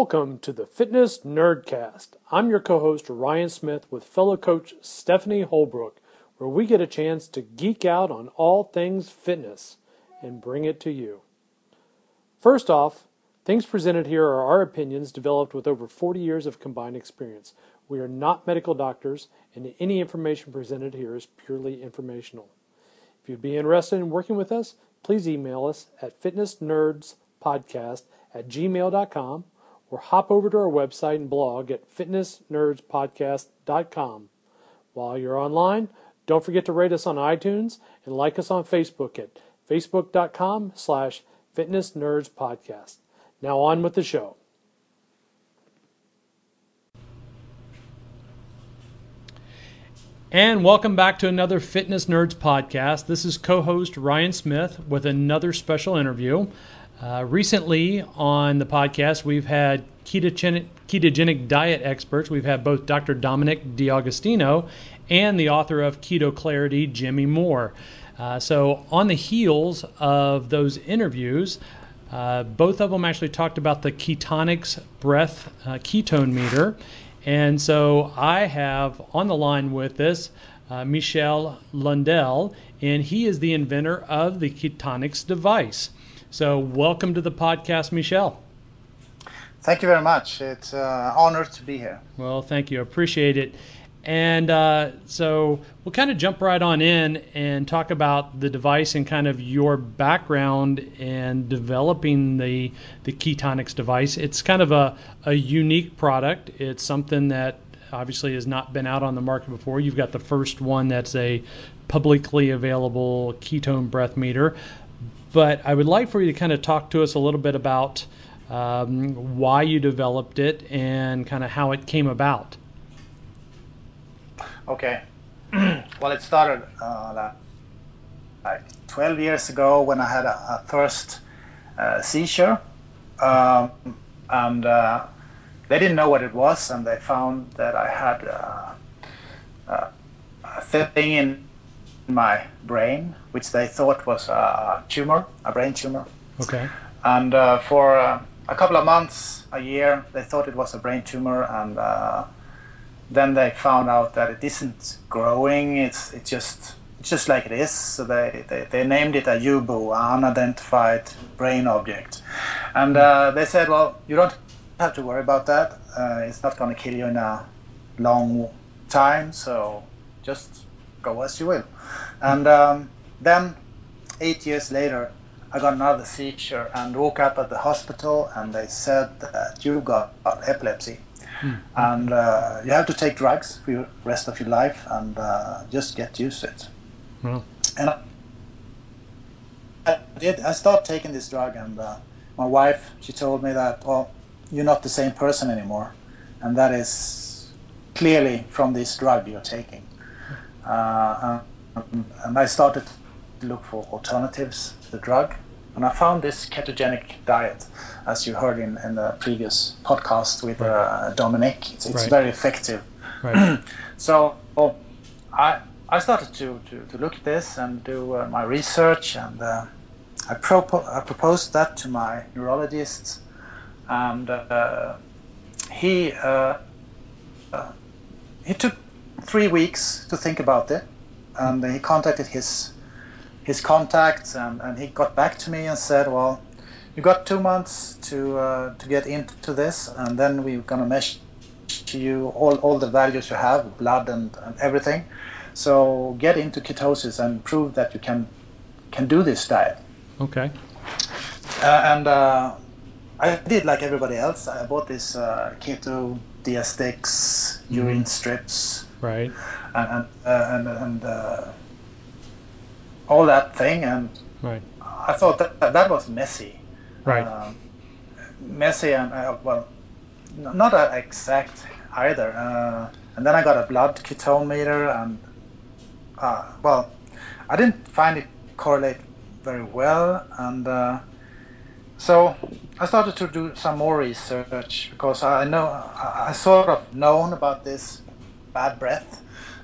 Welcome to the Fitness Nerdcast. I'm your co host, Ryan Smith, with fellow coach Stephanie Holbrook, where we get a chance to geek out on all things fitness and bring it to you. First off, things presented here are our opinions developed with over 40 years of combined experience. We are not medical doctors, and any information presented here is purely informational. If you'd be interested in working with us, please email us at fitnessnerdspodcast at gmail.com or hop over to our website and blog at fitnessnerdspodcast.com. While you're online, don't forget to rate us on iTunes and like us on Facebook at facebook.com slash fitnessnerdspodcast. Now on with the show. And welcome back to another Fitness Nerds podcast. This is co host Ryan Smith with another special interview. Uh, recently on the podcast, we've had ketogenic, ketogenic diet experts. We've had both Dr. Dominic D'Agostino and the author of Keto Clarity, Jimmy Moore. Uh, so, on the heels of those interviews, uh, both of them actually talked about the ketonix breath uh, ketone meter. And so, I have on the line with this uh, Michel Lundell, and he is the inventor of the ketonix device. So, welcome to the podcast, Michel. Thank you very much. It's an uh, honor to be here. Well, thank you. Appreciate it. And uh, so we'll kind of jump right on in and talk about the device and kind of your background in developing the the Ketonix device. It's kind of a, a unique product. It's something that obviously has not been out on the market before. You've got the first one that's a publicly available ketone breath meter. But I would like for you to kind of talk to us a little bit about um, why you developed it and kind of how it came about. Okay. well, it started uh, like 12 years ago when I had a, a first uh, seizure. Um, and uh, they didn't know what it was, and they found that I had uh, uh, a thing in my brain, which they thought was a tumor, a brain tumor. Okay. And uh, for uh, a couple of months, a year, they thought it was a brain tumor, and uh, then they found out that it isn't growing. It's it just it's just like it is. So they, they, they named it a UBO, unidentified brain object, and uh, they said, well, you don't have to worry about that. Uh, it's not going to kill you in a long time, so just go as you will. And um, then, eight years later, I got another seizure and woke up at the hospital, and they said that you've got epilepsy. Mm-hmm. And uh, you have to take drugs for the rest of your life and uh, just get used to it. Mm-hmm. And I did. I started taking this drug, and uh, my wife she told me that well, you're not the same person anymore, and that is clearly from this drug you're taking. Uh, and I started to look for alternatives to the drug. And I found this ketogenic diet, as you heard in, in the previous podcast with right. uh, Dominic. It's, it's right. very effective. Right. so well, I, I started to, to, to, look at this and do uh, my research, and uh, I, propo- I proposed that to my neurologist, and uh, he uh, uh, he took three weeks to think about it and he contacted his his contacts and, and he got back to me and said, well, you got two months to uh, to get into this, and then we're gonna measure you all, all the values you have, blood and, and everything. So get into ketosis and prove that you can can do this diet. Okay. Uh, and uh, I did like everybody else. I bought this uh, keto diastics, mm-hmm. urine strips, right, and and uh, and, and uh, all that thing, and right. I thought that that was messy, right, uh, messy and uh, well, not exact either. Uh, and then I got a blood ketone meter, and uh, well, I didn't find it correlate very well, and so I started to do some more research because I know I sort of known about this bad breath.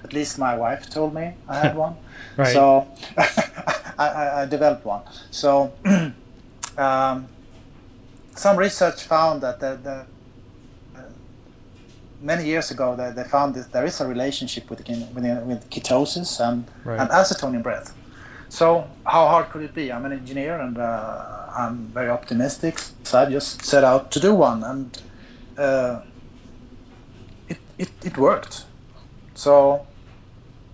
At least my wife told me I had one. right. So I, I, developed one. So um, some research found that the, the, many years ago they, they found that there is a relationship with, with, with ketosis and, Right. and acetone in breath. So how hard could it be? I'm an engineer and uh, I'm very optimistic. So I just set out to do one, and uh, it, it it worked. So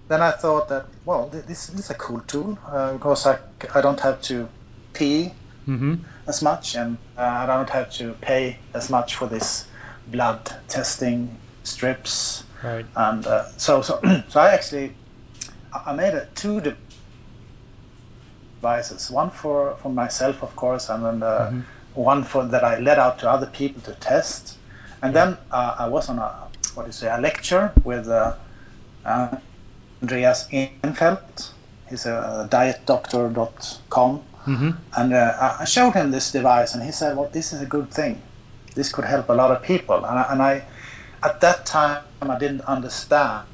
then I thought that well, this, this is a cool tool uh, because I, I don't have to pee Mm-hmm. as much, and uh, I don't have to pay as much for this blood testing strips, Right. and uh, so so so I actually I made a two devices, one for for myself, of course, and then uh, one for that I let out to other people to test, and then uh, I was on a what do you say a lecture with uh, Andreas Eenfeldt. He's a dietdoctor.com Mm-hmm. and uh, I- I showed him this device, and he said, "Well, this is a good thing. This could help a lot of people." And I, and I at that time, I didn't understand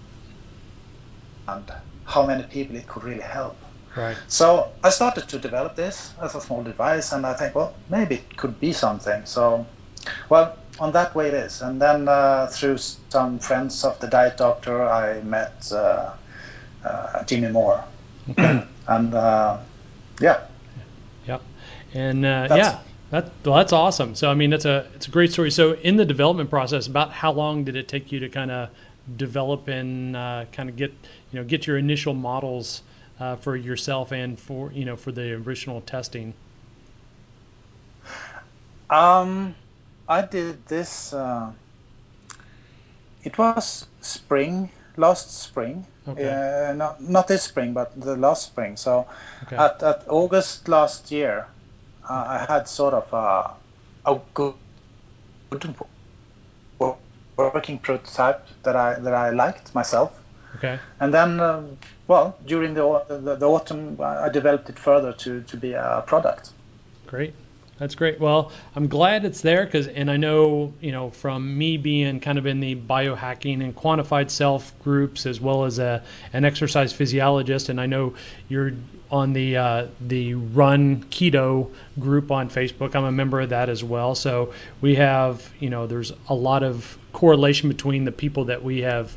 how many people it could really help. Right. So I started to develop this as a small device, and I think, well, maybe it could be something. So, well, on that way it is. And then uh, through some friends of the diet doctor, I met uh, uh, Jimmy Moore, and uh, yeah, Yep. And uh, That's- yeah, that well, that's awesome. So I mean, it's a it's a great story. So in the development process, about how long did it take you to kind of develop and uh, kind of get you know get your initial models uh, for yourself and for you know for the original testing? Um, I did this. Uh, it was spring, last spring. Okay. Uh, not not this spring, but the last spring. So Okay. at, at August last year, uh, I had sort of a, a good, good working prototype that I that I liked myself. Okay. And then, um, well, during the, the the autumn, I I developed it further to to be a product. Great. That's great. Well, I'm glad it's there because, and I know, you know, from me being kind of in the biohacking and quantified self groups as well as a, an exercise physiologist, and I know you're on the uh, the Run Keto group on Facebook. I'm a member of that as well. So we have, you know, there's a lot of correlation between the people that we have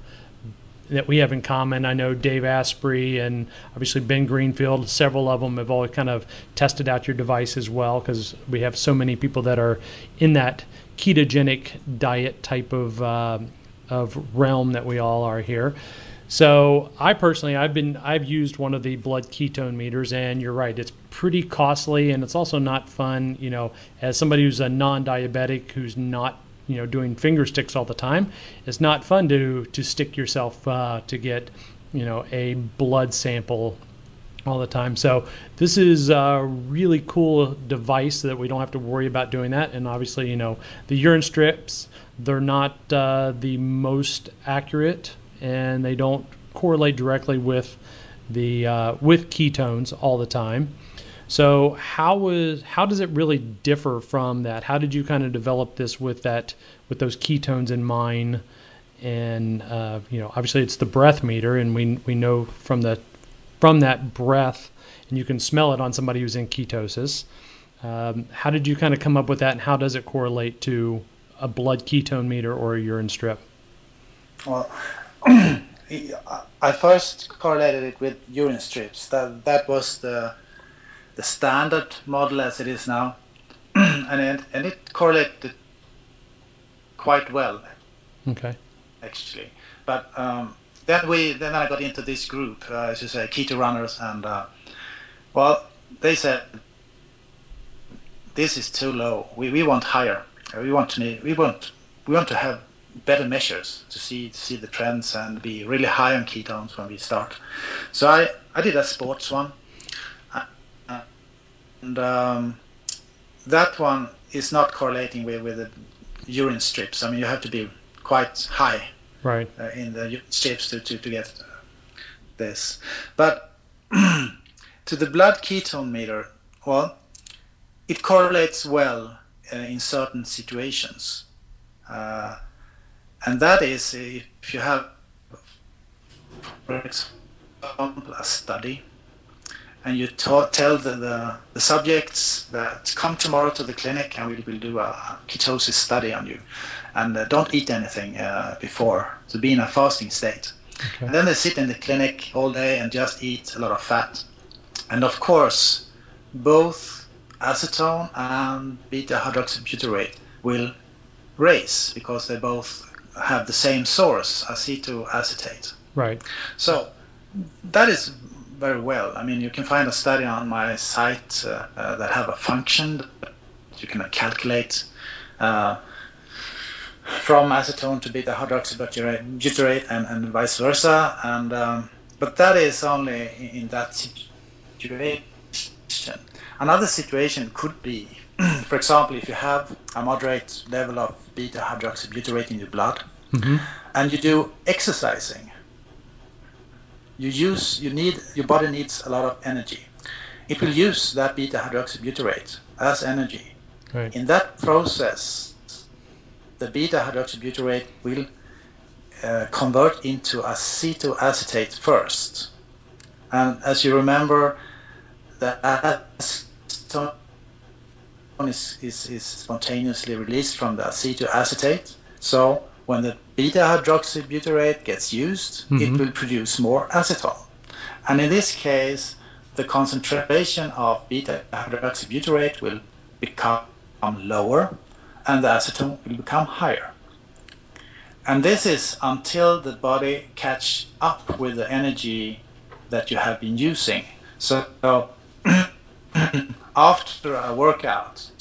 that we have in common. I know Dave Asprey and obviously Ben Greenfield. Several of them have all kind of tested out your device as well because we have so many people that are in that ketogenic diet type of uh, of realm that we all are here. So I personally, I've been, I've used one of the blood ketone meters, and you're right, it's pretty costly, and it's also not fun. You know, as somebody who's a non-diabetic who's not you know doing finger sticks all the time it's not fun to to stick yourself uh, to get you know a blood sample all the time. So this is a really cool device that we don't have to worry about doing that. And obviously you know the urine strips they're not uh, the most accurate and they don't correlate directly with the uh, with ketones all the time so how was how does it really differ from that? How did you kind of develop this with that with those ketones in mind? And uh, you know, obviously it's the breath meter, and we we know from the from that breath, and you can smell it on somebody who's in ketosis. Um, how did you kind of come up with that, and how does it correlate to a blood ketone meter or a urine strip? Well, I first correlated it with urine strips. That that was the the standard model as it is now, and it, and it correlated quite well Okay. actually. But um, then we then I got into this group, uh, as you say, keto runners, and uh, well, they said this is too low. We, we want higher. We want to need, we want we want to have better measures to see to see the trends and be really high on ketones when we start. So I I did a sports one, and um, that one is not correlating with with the urine strips. I mean, you have to be quite high Right. uh, in the strips to, to, to get this. But to the blood ketone meter, well, it correlates well uh, in certain situations. Uh, and that is if you have, for example, a study and you ta- tell the, the, the subjects that come tomorrow to the clinic and we will do a ketosis study on you. And uh, don't eat anything uh, before to be in a fasting state. Okay. and then they sit in the clinic all day and just eat a lot of fat. And of course both acetone and beta hydroxybutyrate will raise because they both have the same source acetoacetate. Right. So that is very well. I mean, you can find a study on my site uh, uh, that have a function that you can calculate uh, from acetone to beta hydroxybutyrate and, and vice versa. And um, but that is only in that situation. Another situation could be, for example, if you have a moderate level of beta hydroxybutyrate in your blood, mm-hmm. and you do exercising you use you need your body needs a lot of energy. It will use that beta hydroxybutyrate as energy. Right. in that process the beta hydroxybutyrate will uh, convert into acetoacetate first. And as you remember the acetone is, is, is spontaneously released from the acetoacetate. So when the beta hydroxybutyrate gets used, mm-hmm. it will produce more acetone. And in this case, the concentration of beta hydroxybutyrate will become lower and the acetone will become higher. And this is until the body catch up with the energy that you have been using. So after a workout,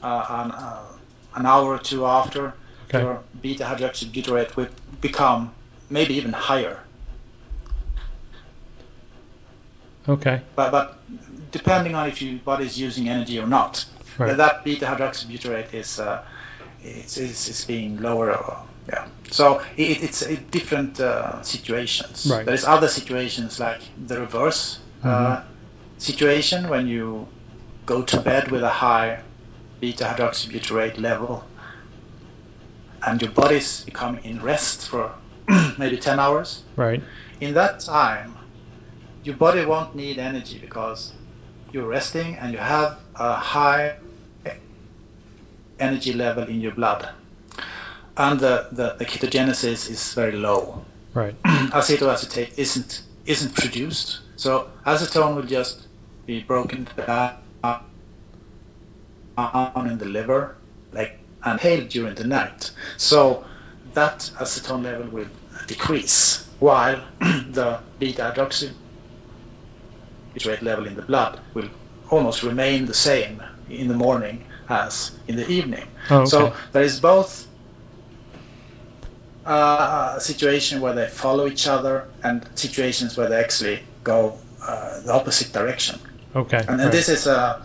uh, an, uh, an hour or two after, okay. your beta hydroxybutyrate will become maybe even higher. Okay. But but depending on if your body is using energy or not, right. that beta hydroxybutyrate is uh, it's, it's, it's being lower. Or, yeah. So it, it's a different uh, situations. Right. There's other situations like the reverse uh, mm-hmm. uh, situation when you go to bed with a high beta hydroxybutyrate level and your body's becoming in rest for maybe 10 hours. Right. In that time, your body won't need energy because you're resting and you have a high energy level in your blood. And the, the, the ketogenesis is very low. Right. Acetoacetate isn't isn't produced. So acetone will just be broken down in the liver, like and hail during the night. So that acetone level will decrease while the beta hydroxy rate level in the blood will almost remain the same in the morning as in the evening. Oh, okay. So there is both uh, a situation where they follow each other and situations where they actually go uh, the opposite direction. Okay. And, and right. this is a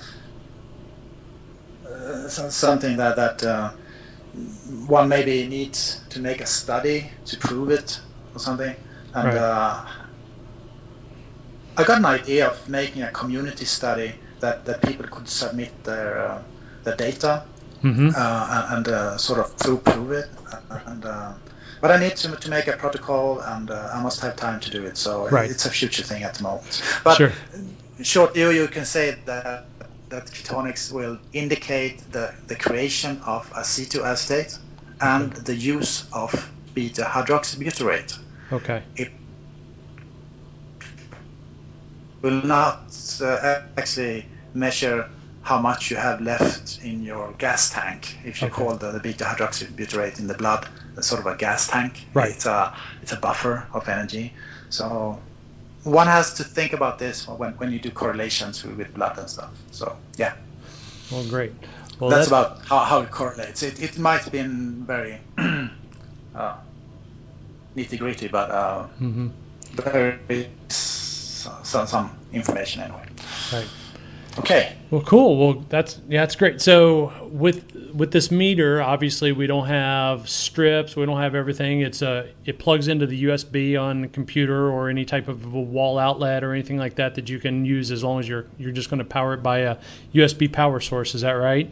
something that that uh, one maybe needs to make a study to prove it or something. And right. uh, I got an idea of making a community study that, that people could submit their uh, their data mm-hmm. uh, and uh, sort of prove prove it. And uh, but I need to, to make a protocol, and uh, I must have time to do it. So right. it's a future thing at the moment. But sure. short you you can say that that ketonix will indicate the, the creation of acetoacetate and okay. the use of beta hydroxybutyrate. Okay. It will not uh, actually measure how much you have left in your gas tank. If you okay. call the, the beta hydroxybutyrate in the blood sort of a gas tank, right. it's a it's a buffer of energy. So one has to think about this when, when you do correlations with blood and stuff. So yeah. Well, great. Well, that's, that's, about how, how it correlates. It, it might have been very uh, nitty gritty, but uh, mm-hmm. there is some, some information anyway. Right. Okay. Well, cool. Well, that's yeah, that's great. So with with this meter, obviously we don't have strips, we don't have everything. It's a it plugs into the USB on the computer or any type of a wall outlet or anything like that that you can use as long as you're you're just going to power it by a USB power source. Is that right?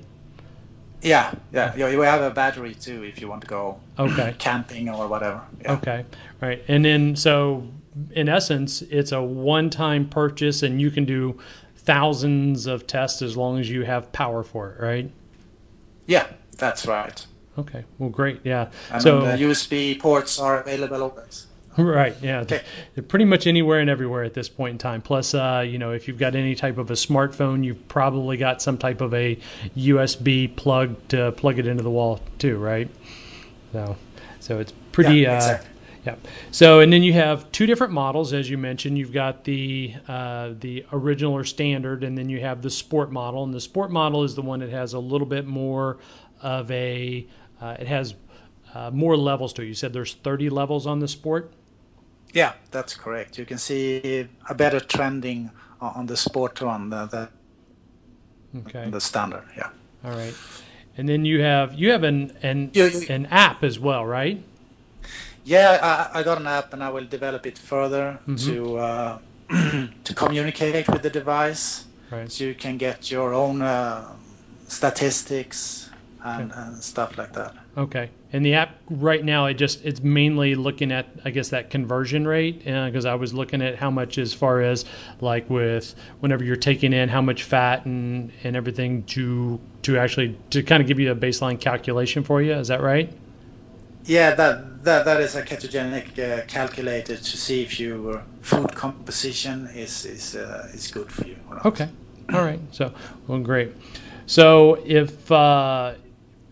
Yeah, yeah. You, have a battery too if you want to go okay camping or whatever. Yeah. Okay, right. And then so in essence, it's a one-time purchase, and you can do thousands of tests as long as you have power for it, right? Yeah, that's right. Okay. Well, great. Yeah. And so the USB ports are available always. Right. Yeah. Okay. Pretty much anywhere and everywhere at this point in time. Plus, uh, you know, if you've got any type of a smartphone, you've probably got some type of a USB plug to plug it into the wall too, right? So, so it's pretty. Yeah, uh, Yeah. So, and then you have two different models, as you mentioned. You've got the uh, the original or standard, and then you have the sport model. And the sport model is the one that has a little bit more of a. Uh, it has uh, more levels to it. You said there's 30 levels on the sport. Yeah, that's correct. You can see a better trending on the sport one than the, okay. the standard. Yeah. All right. And then you have you have an an you, you, an app as well, right? Yeah, I, I, got an app, and I will develop it further mm-hmm. to uh, to communicate with the device, right. so you can get your own uh, statistics and, okay. and stuff like that. Okay. And the app right now, it just it's mainly looking at I guess that conversion rate because uh, I was looking at how much as far as like with whenever you're taking in how much fat and and everything to to actually to kind of give you a baseline calculation for you. Is that right? Yeah, that that, that is a ketogenic uh, calculator to see if your food composition is is uh, is good for you. Okay. All right. So well, great. So if uh,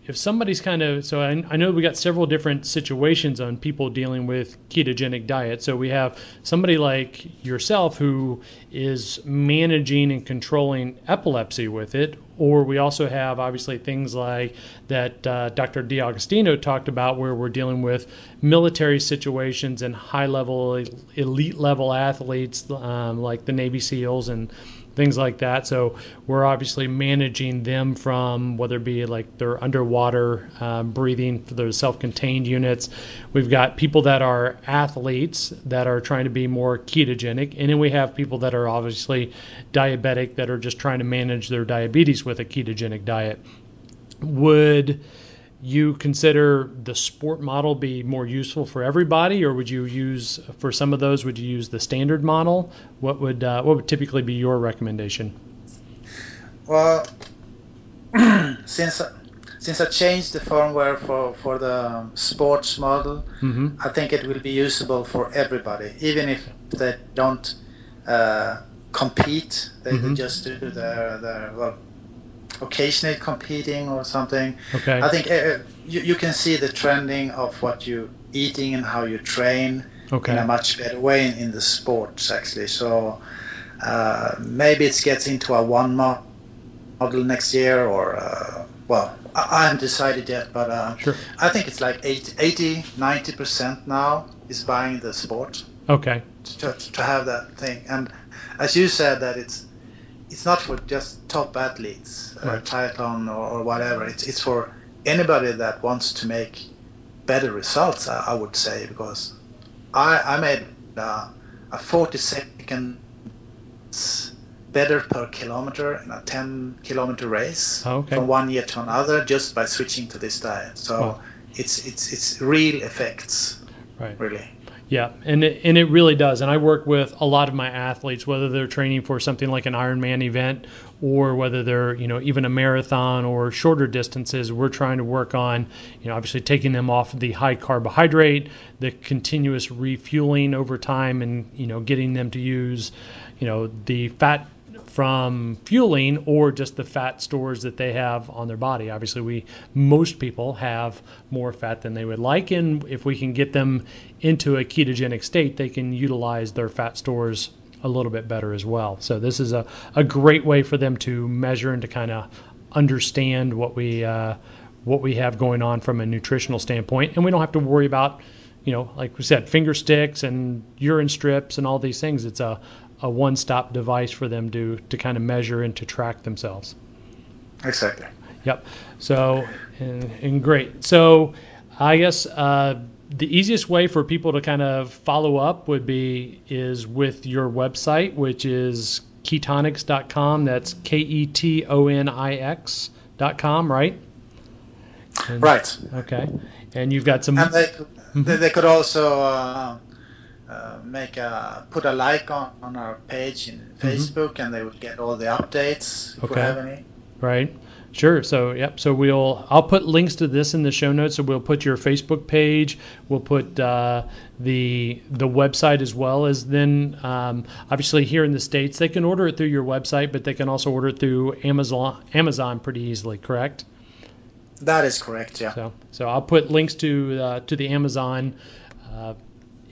if somebody's kind of so I, I, know we got several different situations on people dealing with ketogenic diet. So we have somebody like yourself who is managing and controlling epilepsy with it or we also have obviously things like that uh, dr d'agostino talked about where we're dealing with military situations and high level elite level athletes um, like the navy seals and things like that. So we're obviously managing them from whether it be like their underwater um, breathing for those self-contained units. We've got people that are athletes that are trying to be more ketogenic, and then we have people that are obviously diabetic that are just trying to manage their diabetes with a ketogenic diet. Would you consider the sport model be more useful for everybody, or would you use for some of those? Would you use the standard model? What would uh, what would typically be your recommendation? Well, since since I changed the firmware for for the sports model, mm-hmm. I think it will be usable for everybody, even if they don't uh, compete. They mm-hmm. just do their their well occasionally competing or something. Okay. I think uh, you, you can see the trending of what you're eating and how you train okay. in a much better way in, in the sports actually. So uh, maybe it gets into a one model next year or uh, well I, haven't decided yet but uh, sure. I think it's like 80, 80 90% now is buying the sport. Okay. To, to have that thing and as you said that it's it's not for just top athletes, uh, triathlon or, or, whatever. It's it's for anybody that wants to make better results. I, I would say because I I made uh, a 40 seconds better per kilometer in a 10 kilometer race oh, okay. from one year to another just by switching to this diet. So oh. it's it's it's real effects. Right. Really. Yeah, and it, and it really does. And I work with a lot of my athletes, whether they're training for something like an Ironman event or whether they're you know even a marathon or shorter distances. We're trying to work on you know obviously taking them off the high carbohydrate, the continuous refueling over time, and you know getting them to use you know the fat from fueling or just the fat stores that they have on their body. Obviously, we most people have more fat than they would like, and if we can get them into a ketogenic state, they can utilize their fat stores a little bit better as well. So this is a, a great way for them to measure and to kind of understand what we uh, what we have going on from a nutritional standpoint, and we don't have to worry about you know, like we said, finger sticks and urine strips and all these things. It's a, a one-stop device for them to to kind of measure and to track themselves. Exactly. Yep. So, and, and great. So, I guess uh, the easiest way for people to kind of follow up would be is with your website, which is ketonix.com. That's K E T O N I X.com, right? And, right. Okay. And you've got some. And they, they could also. Uh, uh, make a put a like on, on our page in Facebook, and they would get all the updates if Okay. we have any. Right. Sure. So, yep. So we'll I'll put links to this in the show notes. So we'll put your Facebook page. We'll put uh, the the website as well as then um, obviously here in the states they can order it through your website, but they can also order it through Amazon Amazon pretty easily. Correct. That is correct. Yeah. So so I'll put links to uh, to the Amazon uh,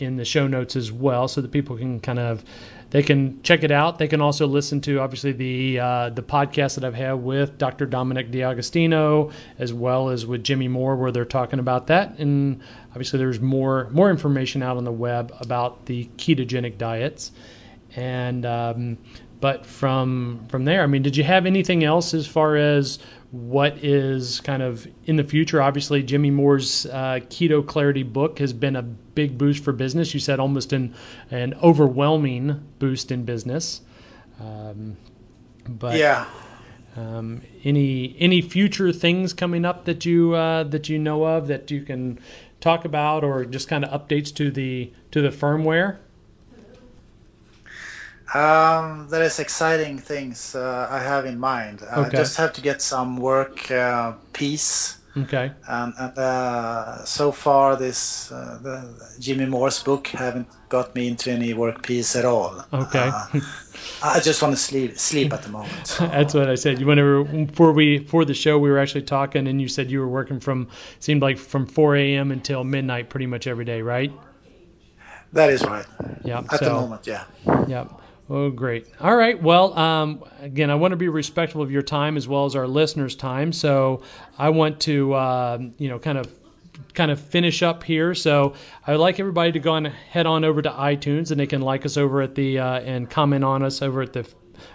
in the show notes as well, so that people can kind of they can check it out. They can also listen to obviously the uh, the podcast that I've had with Dr. Dominic D'Agostino as well as with Jimmy Moore, where they're talking about that. And obviously, there's more more information out on the web about the ketogenic diets. And um, but from from there, I mean, did you have anything else as far as what is kind of in the future? Obviously, Jimmy Moore's uh, Keto Clarity book has been a big boost for business. You said almost an an overwhelming boost in business. Um, but yeah. um, any any future things coming up that you uh, that you know of that you can talk about, or just kind of updates to the to the firmware? Um, there is exciting things uh, I have in mind. I just have to get some work uh, piece. Okay. And, and uh, so far, this uh, the Jimmy Moore's book haven't got me into any work piece at all. Okay. Uh, I just want to sleep sleep at the moment. That's what I said. You whenever before we before the show we were actually talking, and you said you were working from seemed like from 4 a.m. until midnight, pretty much every day, right? That is right. Yeah. At so, the moment, yeah. Yep. Oh, great. All right. Well, um, again, I want to be respectful of your time as well as our listeners' time. So I want to, um, you know, kind of kind of finish up here. So I would like everybody to go on head on over to iTunes and they can like us over at the uh, and comment on us over at the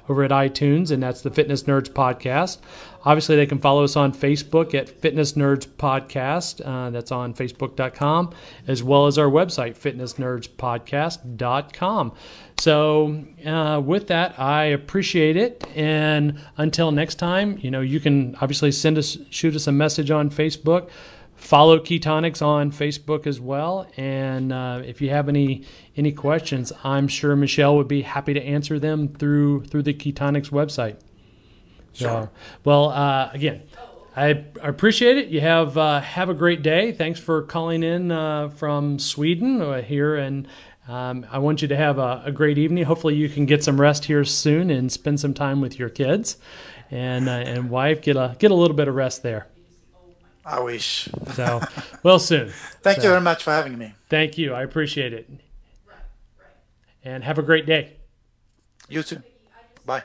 over at iTunes, and that's the Fitness Nerds Podcast. Obviously, they can follow us on Facebook at Fitness Nerds Podcast. Uh, that's on Facebook.com, as well as our website, FitnessNerdsPodcast.com. So, uh, with that, I appreciate it. And until next time, you know, you can obviously send us, shoot us a message on Facebook. Follow Ketonix on Facebook as well, and uh, if you have any any questions, I'm sure Michel would be happy to answer them through through the Ketonix website. So, Sure. well, uh, again, I appreciate it. You have uh, have a great day. Thanks for calling in uh, from Sweden uh, here, and um, I want you to have a, a great evening. Hopefully, you can get some rest here soon and spend some time with your kids and uh, and wife. Get a get a little bit of rest there. I wish. So, well, soon. Thank So- you very much for having me. Thank you. I appreciate it. And have a great day. You too. Bye.